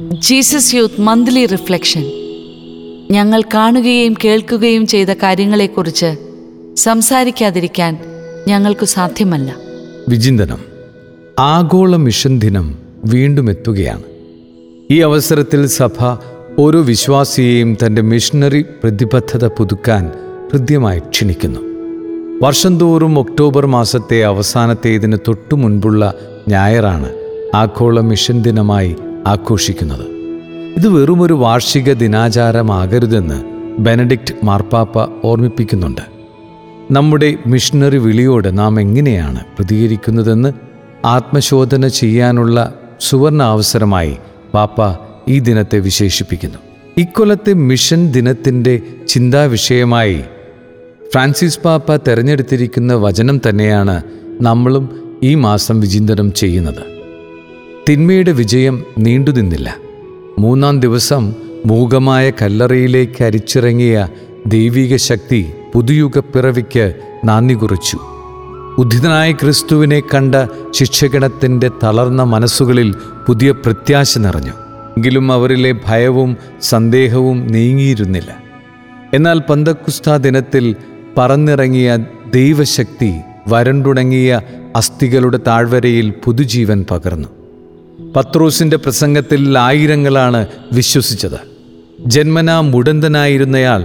Jesus youth monthly reflection. ഞങ്ങൾ കാണുകയും കേൾക്കുകയും ചെയ്ത കാര്യങ്ങളെക്കുറിച്ച് സംസാരിക്കാതിരിക്കാൻ ഞങ്ങൾക്ക് സാധ്യമല്ല. വിചിന്തനം. ആഗോള മിഷൻ ദിനം വീണ്ടും എത്തുകയാണ്. ഈ അവസരത്തിൽ സഭ ഓരോ വിശ്വാസിയെയും തന്റെ മിഷനറി പ്രതിബദ്ധത പുതുക്കാൻ ഹൃദ്യമായി ക്ഷണിക്കുന്നു. വർഷം തോറും ഒക്ടോബർ മാസത്തെ അവസാനത്തേതിന് തൊട്ടു മുൻപുള്ള ഞായറാണ് ആഗോള മിഷൻ ദിനമായി ആഘോഷിക്കുന്നത്. ഇത് വെറുമൊരു വാർഷിക ദിനാചാരമാകരുതെന്ന് ബെനഡിക്റ്റ് മാർപ്പാപ്പ ഓർമ്മിപ്പിക്കുന്നുണ്ട്. നമ്മുടെ മിഷണറി വിളിയോട് നാം എങ്ങനെയാണ് പ്രതികരിക്കുന്നതെന്ന് ആത്മശോധന ചെയ്യാനുള്ള സുവർണ അവസരമായി പാപ്പ ഈ ദിനത്തെ വിശേഷിപ്പിക്കുന്നു. ഇക്കൊല്ലത്തെ മിഷൻ ദിനത്തിന്റെ ചിന്താവിഷയമായി ഫ്രാൻസിസ് പാപ്പ തിരഞ്ഞെടുത്തിരിക്കുന്ന വചനം തന്നെയാണ് നമ്മളും ഈ മാസം വിചിന്തനം ചെയ്യുന്നത്. തിന്മയുടെ വിജയം നീണ്ടുനിന്നില്ല. മൂന്നാം ദിവസം മൂകമായ കല്ലറയിലേക്ക് അരിച്ചിറങ്ങിയ ദൈവിക ശക്തി പുതുയുഗ പിറവിക്ക് നാന്ദി കുറിച്ചു. ഉദ്ധിതനായ ക്രിസ്തുവിനെ കണ്ട ശിക്ഷകണത്തിന്റെ തളർന്ന മനസ്സുകളിൽ പുതിയ പ്രത്യാശ നിറഞ്ഞു. എങ്കിലും അവരിലെ ഭയവും സന്ദേഹവും നീങ്ങിയിരുന്നില്ല. എന്നാൽ പന്തക്കുസ്ത ദിനത്തിൽ പറന്നിറങ്ങിയ ദൈവശക്തി വരണ്ടുണങ്ങിയ അസ്ഥികളുടെ താഴ്വരയിൽ പുതുജീവൻ പകർന്നു. പത്രോസിന്റെ പ്രസംഗത്തിൽ ആയിരങ്ങളാണ് വിശ്വസിച്ചത്. ജന്മനാ മുടന്തനായിരുന്നയാൾ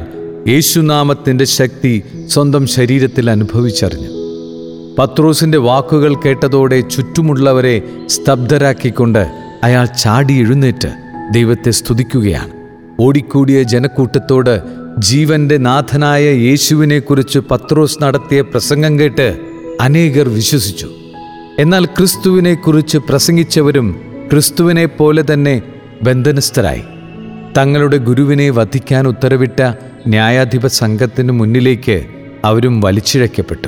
യേശുനാമത്തിന്റെ ശക്തി സ്വന്തം ശരീരത്തിൽ അനുഭവിച്ചറിഞ്ഞു. പത്രോസിന്റെ വാക്കുകൾ കേട്ടതോടെ ചുറ്റുമുള്ളവരെ സ്തബ്ധരാക്കിക്കൊണ്ട് അയാൾ ചാടി എഴുന്നേറ്റ് ദൈവത്തെ സ്തുതിക്കുകയാണ്. ഓടിക്കൂടിയ ജനക്കൂട്ടത്തോട് ജീവന്റെ നാഥനായ യേശുവിനെക്കുറിച്ച് പത്രോസ് നടത്തിയ പ്രസംഗം കേട്ട് അനേകർ വിശ്വസിച്ചു. എന്നാൽ ക്രിസ്തുവിനെക്കുറിച്ച് പ്രസംഗിച്ചവരും ക്രിസ്തുവിനെ പോലെ തന്നെ ബന്ധനസ്ഥരായി. തങ്ങളുടെ ഗുരുവിനെ വധിക്കാൻ ഉത്തരവിട്ട ന്യായാധിപ സംഘത്തിന് മുന്നിലേക്ക് അവരും വലിച്ചിഴക്കപ്പെട്ടു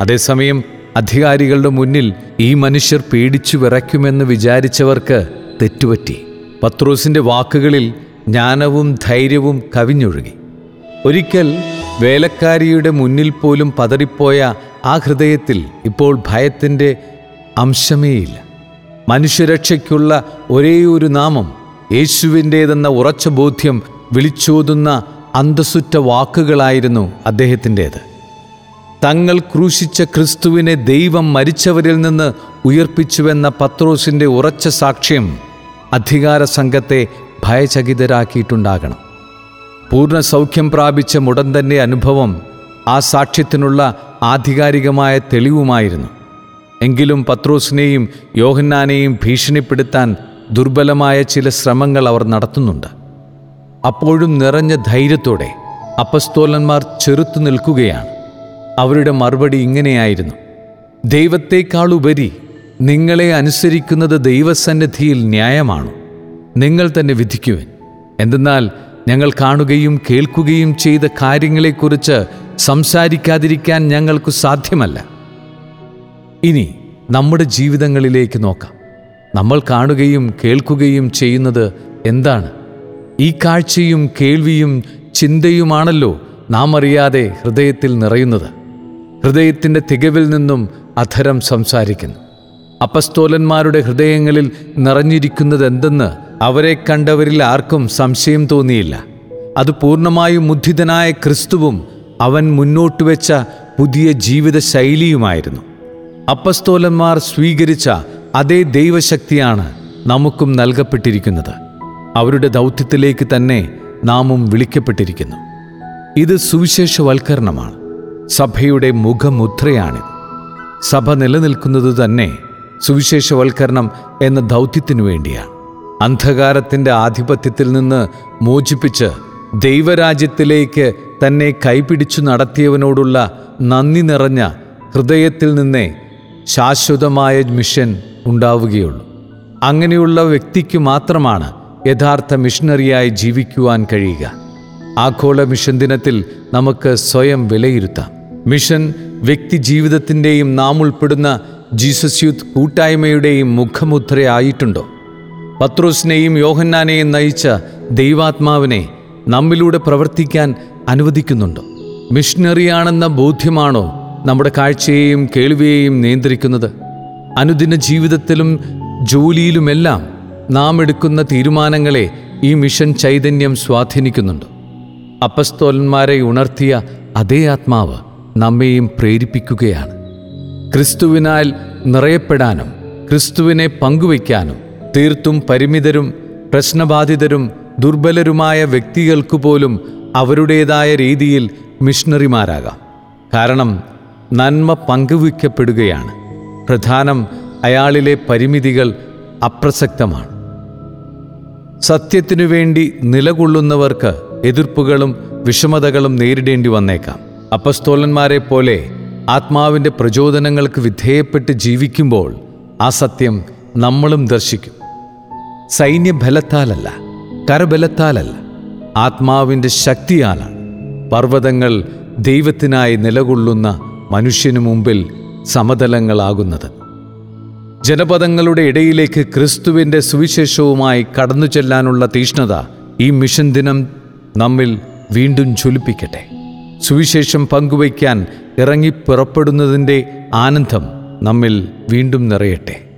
അതേസമയം അധികാരികളുടെ മുന്നിൽ ഈ മനുഷ്യർ പേടിച്ചു വിറയ്ക്കുമെന്ന് വിചാരിച്ചവർക്ക് തെറ്റുപറ്റി. പത്രോസിന്റെ വാക്കുകളിൽ ജ്ഞാനവും ധൈര്യവും കവിഞ്ഞൊഴുകി. ഒരിക്കൽ വേലക്കാരിയുടെ മുന്നിൽ പോലും പതറിപ്പോയ ആ ഹൃദയത്തിൽ ഇപ്പോൾ ഭയത്തിന്റെ അംശമേയില്ല. മനുഷ്യരക്ഷയ്ക്കുള്ള ഒരേയൊരു നാമം യേശുവിന്റേതെന്ന ഉറച്ച ബോധ്യം വിളിച്ചോതുന്ന അന്തസ്സുറ്റ വാക്കുകളായിരുന്നു അദ്ദേഹത്തിന്റേത്. തങ്ങൾ ക്രൂശിച്ച ക്രിസ്തുവിനെ ദൈവം മരിച്ചവരിൽ നിന്ന് ഉയർപ്പിച്ചുവെന്ന പത്രോസിന്റെ ഉറച്ച സാക്ഷ്യം അധികാര സംഘത്തെ ഭയചകിതരാക്കിയിട്ടുണ്ടാകണം. പൂർണ സൗഖ്യം പ്രാപിച്ച മുടന്തന്റെ അനുഭവം ആ സാക്ഷ്യത്തിനുള്ള ആധികാരികമായ തെളിവുമായിരുന്നു. എങ്കിലും പത്രോസിനെയും യോഹന്നാനെയും ഭീഷണിപ്പെടുത്താൻ ദുർബലമായ ചില ശ്രമങ്ങൾ അവർ നടത്തുന്നുണ്ട്. അപ്പോഴും നിറഞ്ഞ ധൈര്യത്തോടെ അപ്പസ്തോലന്മാർ ചെറുത്തു നിൽക്കുകയാണ്. അവരുടെ മറുപടി ഇങ്ങനെയായിരുന്നു. ദൈവത്തെക്കാളുപരി നിങ്ങളെ അനുസരിക്കുന്നത് ദൈവസന്നിധിയിൽ ന്യായമാണ്. നിങ്ങൾ തന്നെ വിധിക്കുവൻ. എന്തെന്നാൽ ഞങ്ങൾ കാണുകയും കേൾക്കുകയും ചെയ്ത കാര്യങ്ങളെക്കുറിച്ച് സംസാരിക്കാതിരിക്കാൻ ഞങ്ങൾക്ക് സാധ്യമല്ല. ഇനി നമ്മുടെ ജീവിതങ്ങളിലേക്ക് നോക്കാം. നമ്മൾ കാണുകയും കേൾക്കുകയും ചെയ്യുന്നത് എന്താണ്? ഈ കാഴ്ചയും കേൾവിയും ചിന്തയുമാണല്ലോ നാം അറിയാതെ ഹൃദയത്തിൽ നിറയുന്നത്. ഹൃദയത്തിന്റെ തികവിൽ നിന്നും അധരം സംസാരിക്കുന്നു. അപ്പസ്തോലന്മാരുടെ ഹൃദയങ്ങളിൽ നിറഞ്ഞിരിക്കുന്നത് എന്തെന്ന് അവരെ കണ്ടവരിൽ ആർക്കും സംശയം തോന്നിയില്ല. അത് പൂർണമായും മുദ്ധിതനായ ക്രിസ്തുവും അവൻ മുന്നോട്ട് വെച്ച പുതിയ ജീവിത ശൈലിയുമായിരുന്നു അപ്പസ്തോലന്മാർ സ്വീകരിച്ച അതേ ദൈവശക്തിയാണ് നമുക്കും നൽകപ്പെട്ടിരിക്കുന്നത്. അവരുടെ ദൗത്യത്തിലേക്ക് തന്നെ നാമും വിളിക്കപ്പെട്ടിരിക്കുന്നു. ഇത് സുവിശേഷവൽക്കരണമാണ്. സഭയുടെ മുഖമുദ്രയാണിത്. സഭ നിലനിൽക്കുന്നത് തന്നെ സുവിശേഷവൽക്കരണം എന്ന ദൗത്യത്തിനു വേണ്ടിയാണ്. അന്ധകാരത്തിന്റെ ആധിപത്യത്തിൽ നിന്ന് മോചിപ്പിച്ച് ദൈവരാജ്യത്തിലേക്ക് തന്നെ കൈപിടിച്ചു നടത്തിയവനോടുള്ള നന്ദി നിറഞ്ഞ ഹൃദയത്തിൽ നിന്നേ ശാശ്വതമായ മിഷൻ ഉണ്ടാവുകയുള്ളൂ. അങ്ങനെയുള്ള വ്യക്തിക്ക് മാത്രമാണ് യഥാർത്ഥ മിഷണറിയായി ജീവിക്കുവാൻ കഴിയുക. ആഗോള മിഷൻ ദിനത്തിൽ നമുക്ക് സ്വയം വിലയിരുത്താം. മിഷൻ വ്യക്തി ജീവിതത്തിന്റെയും നാം ഉൾപ്പെടുന്ന ജീസസ് യൂത്ത് കൂട്ടായ്മയുടെയും മുഖമുദ്രയായിട്ടുണ്ടോ? പത്രോസിനെയും യോഹന്നാനെയും നയിച്ച ദൈവാത്മാവിനെ നമ്മിലൂടെ പ്രവർത്തിക്കാൻ അനുവദിക്കുന്നുണ്ടോ? മിഷണറിയാണെന്ന ബോധ്യമാണോ നമ്മുടെ കാഴ്ചയെയും കേൾവിയെയും നിയന്ത്രിക്കുന്നത് അനുദിന ജീവിതത്തിലും ജോലിയിലുമെല്ലാം നാം എടുക്കുന്ന തീരുമാനങ്ങളെ ഈ മിഷൻ ചൈതന്യം സ്വാധീനിക്കുന്നുണ്ട്. അപ്പസ്തോലന്മാരെ ഉണർത്തിയ അതേ ആത്മാവ് നമ്മെയും പ്രേരിപ്പിക്കുകയാണ്. ക്രിസ്തുവിനാൽ നിറയപ്പെടാനും ക്രിസ്തുവിനെ പങ്കുവയ്ക്കാനും തീർത്തും പരിമിതരും പ്രശ്നബാധിതരും ദുർബലരുമായ വ്യക്തികൾക്കു പോലും അവരുടേതായ രീതിയിൽ മിഷണറിമാരാകാം. കാരണം നന്മ പങ്കുവയ്ക്കപ്പെടുകയാണ്. പ്രധാനം അയാളിലെ പരിമിതികൾ അപ്രസക്തമാണ്. സത്യത്തിനു വേണ്ടി നിലകൊള്ളുന്നവർക്ക് എതിർപ്പുകളും വിഷമതകളും നേരിടേണ്ടി വന്നേക്കാം. അപ്പസ്തോലന്മാരെ പോലെ ആത്മാവിന്റെ പ്രചോദനങ്ങൾക്ക് വിധേയപ്പെട്ട് ജീവിക്കുമ്പോൾ ആ സത്യം നമ്മളും ദർശിക്കും. സൈന്യബലത്താലല്ല കരബലത്താലല്ല ആത്മാവിന്റെ ശക്തിയാലാണ്. പർവതങ്ങൾ ദൈവത്തിനായി നിലകൊള്ളുന്ന മനുഷ്യനു മുമ്പിൽ സമതലങ്ങളാകുന്നത്. ജനപദങ്ങളുടെ ഇടയിലേക്ക് ക്രിസ്തുവിന്റെ സുവിശേഷവുമായി കടന്നു ചെല്ലാനുള്ള തീഷ്ണത ഈ മിഷൻ ദിനം നമ്മിൽ വീണ്ടും ജ്വലിപ്പിക്കട്ടെ. സുവിശേഷം പങ്കുവയ്ക്കാൻ ഇറങ്ങി പുറപ്പെടുന്നതിന്റെ ആനന്ദം നമ്മിൽ വീണ്ടും നിറയട്ടെ.